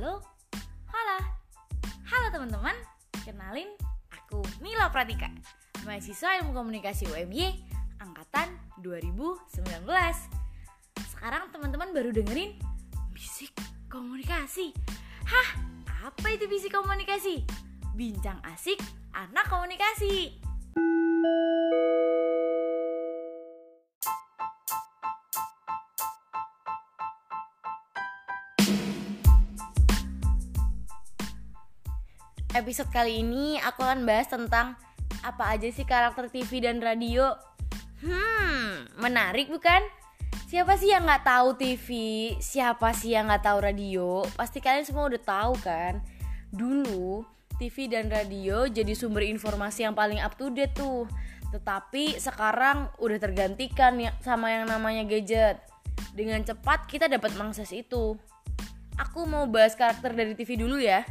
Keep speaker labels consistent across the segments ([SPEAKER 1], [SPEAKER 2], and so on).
[SPEAKER 1] Halo? Halo. Halo teman-teman, kenalin aku Mila Pratika, mahasiswa Ilmu Komunikasi UMY angkatan 2019. Sekarang teman-teman baru dengerin bisik komunikasi. Hah, apa itu bisik komunikasi? Bincang asik anak komunikasi. Thank Episode kali ini aku akan bahas tentang apa aja sih karakter TV dan radio. Hmm, menarik bukan? Siapa sih yang nggak tahu TV? Siapa sih yang nggak tahu radio? Pasti kalian semua udah tahu kan? Dulu TV dan radio jadi sumber informasi yang paling up to date tuh. Tetapi sekarang udah tergantikan ya sama yang namanya gadget. Dengan cepat kita dapat mengakses itu. Aku mau bahas karakter dari TV dulu ya.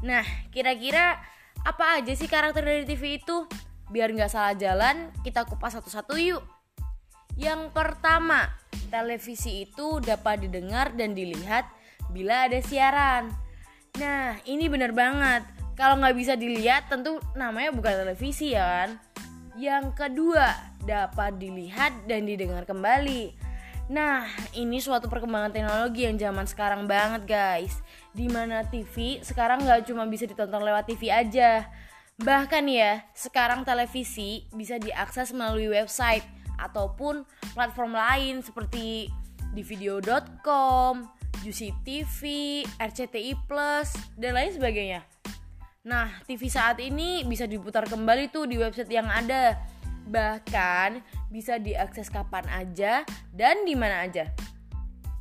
[SPEAKER 1] Nah, kira-kira apa aja sih karakter dari TV itu? Biar nggak salah jalan, kita kupas satu-satu yuk. Yang pertama, televisi itu dapat didengar dan dilihat bila ada siaran. Nah, ini bener banget. Kalau nggak bisa dilihat, tentu namanya bukan televisi ya kan? Yang kedua, dapat dilihat dan didengar kembali. Nah, ini suatu perkembangan teknologi yang zaman sekarang banget guys. Di mana TV sekarang nggak cuma bisa ditonton lewat TV aja. Bahkan ya, sekarang televisi bisa diakses melalui website Ataupun platform lain seperti di video.com, Juicy TV, RCTI Plus, dan lain sebagainya. Nah, TV saat ini bisa diputar kembali tuh di website yang ada bahkan bisa diakses kapan aja dan di mana aja.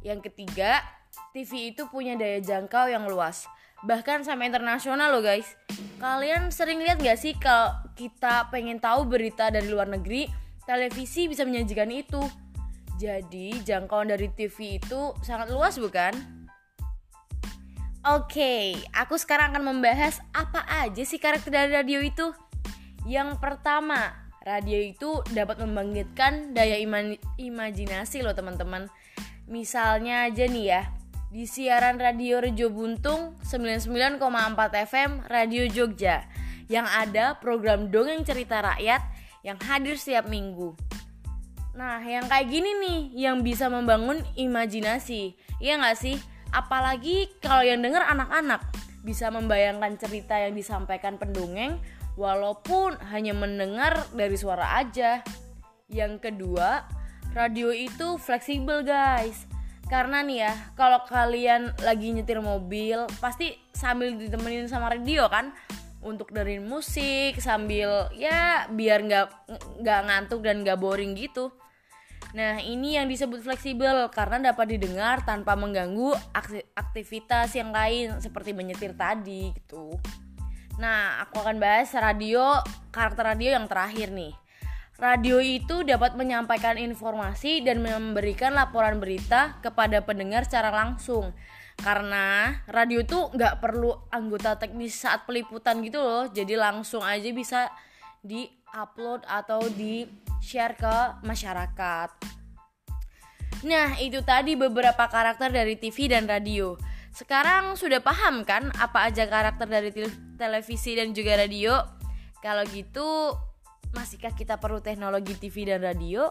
[SPEAKER 1] Yang ketiga, TV itu punya daya jangkau yang luas, bahkan sampai internasional loh guys. Kalian sering lihat gak sih kalau kita pengen tahu berita dari luar negeri, televisi bisa menyajikan itu. Jadi jangkauan dari TV itu sangat luas bukan? Oke, aku sekarang akan membahas apa aja sih karakter dari radio itu. Yang pertama, radio itu dapat membangkitkan daya imajinasi loh teman-teman. Misalnya aja nih ya, di siaran radio Rejo Buntung 99,4 FM Radio Jogja yang ada program dongeng cerita rakyat yang hadir setiap minggu. Nah, yang kayak gini nih yang bisa membangun imajinasi. Iya nggak sih? Apalagi kalau yang denger anak-anak bisa membayangkan cerita yang disampaikan pendongeng walaupun hanya mendengar dari suara aja. Yang kedua, radio itu fleksibel guys. Karena nih ya, kalau kalian lagi nyetir mobil, pasti sambil ditemenin sama radio kan untuk dengerin musik sambil ya biar nggak nggak ngantuk dan nggak boring gitu. Nah, ini yang disebut fleksibel karena dapat didengar tanpa mengganggu aktivitas yang lain seperti menyetir tadi gitu. Nah, aku akan bahas radio karakter radio yang terakhir nih. Radio itu dapat menyampaikan informasi dan memberikan laporan berita kepada pendengar secara langsung. Karena radio itu nggak perlu anggota teknis saat peliputan gitu loh, jadi langsung aja bisa di-upload atau di-share ke masyarakat. Nah, itu tadi beberapa karakter dari TV dan radio. Sekarang sudah paham kan apa aja karakter dari televisi dan juga radio? Kalau gitu, masihkah kita perlu teknologi TV dan radio?